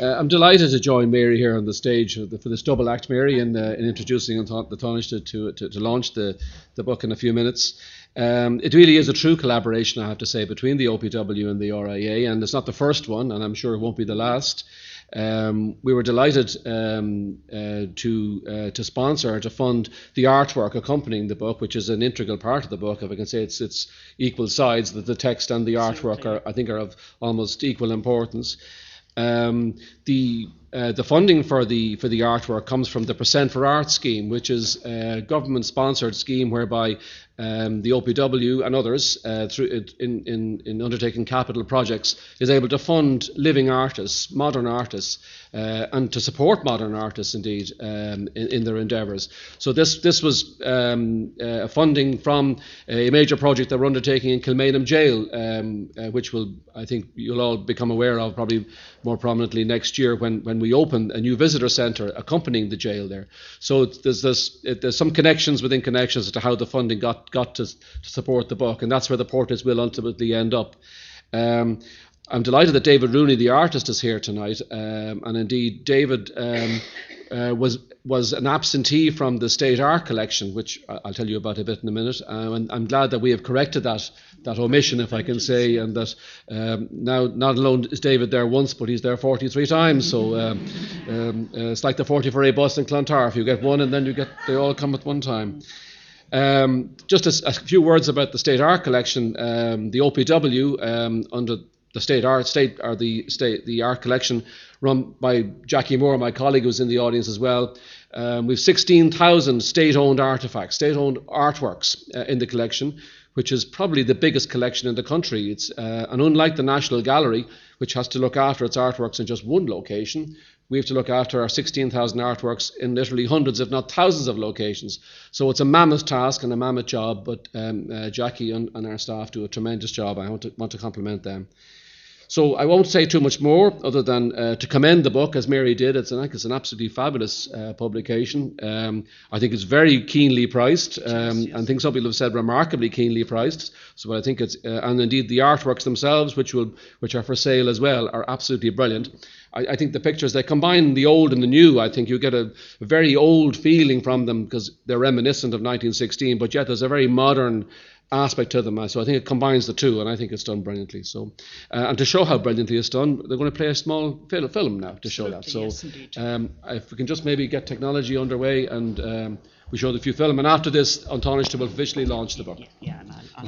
Uh, I'm delighted to join Mary here on the stage for, the, for this double act, Mary, in, uh, in introducing the Taoiseach to, to, to launch the, the book in a few minutes. Um, it really is a true collaboration, I have to say, between the OPW and the RIA, and it's not the first one, and I'm sure it won't be the last. Um, we were delighted um, uh, to uh, to sponsor to fund the artwork accompanying the book, which is an integral part of the book. If I can say it's it's equal sides that the text and the artwork are I think are of almost equal importance. Um, the uh, the funding for the for the artwork comes from the Percent for Art scheme, which is a government-sponsored scheme whereby um, the OPW and others, uh, through in, in, in undertaking capital projects, is able to fund living artists, modern artists, uh, and to support modern artists indeed um, in, in, their endeavours. So this this was um, uh, funding from a major project that we're undertaking in Kilmainham Jail, um, uh, which will I think you'll all become aware of probably more prominently next year when when we opened a new visitor centre accompanying the jail there. So there's this, it, there's some connections within connections as to how the funding got got to, to support the book, and that's where the portraits will ultimately end up. Um, I'm delighted that David Rooney, the artist, is here tonight, um, and indeed David um, uh, was was an absentee from the state art collection, which I'll tell you about a bit in a minute. Um, and I'm glad that we have corrected that that omission, if I can say, and that um, now not alone is David there once, but he's there 43 times. So um, um, uh, it's like the 44A bus in Clontarf. You get one, and then you get they all come at one time. Um, just a, a, few words about the state art collection. Um, the OPW um, under the state art state or the state the art collection run by Jackie Moore, my colleague who's in the audience as well. Um, we've 16,000 state-owned artifacts, state-owned artworks uh, in the collection, which is probably the biggest collection in the country. It's uh, and unlike the National Gallery, which has to look after its artworks in just one location, we have to look after our 16,000 artworks in literally hundreds, if not thousands, of locations. So it's a mammoth task and a mammoth job, but um, uh, Jackie and, and, our staff do a tremendous job. I want to, want to compliment them. So I won't say too much more other than uh, to commend the book as Mary did. It's an, it's an absolutely fabulous uh, publication. Um, I think it's very keenly priced, um, yes, and I think some people have said remarkably keenly priced. So I think it's uh, and indeed the artworks themselves, which will which are for sale as well, are absolutely brilliant. I, I, think the pictures they combine the old and the new. I think you get a, a very old feeling from them because they're reminiscent of 1916, but yet there's a very modern aspect to them. So I think it combines the two, and I think it's done brilliantly. So, uh, and to show how brilliantly it's done, they're going to play a small fil- film now to show that. So, yes, um, if we can just maybe get technology underway and um, we show the few film, and after this, An Tánaiste will officially launch the book. Yeah, yeah and I'll, I'll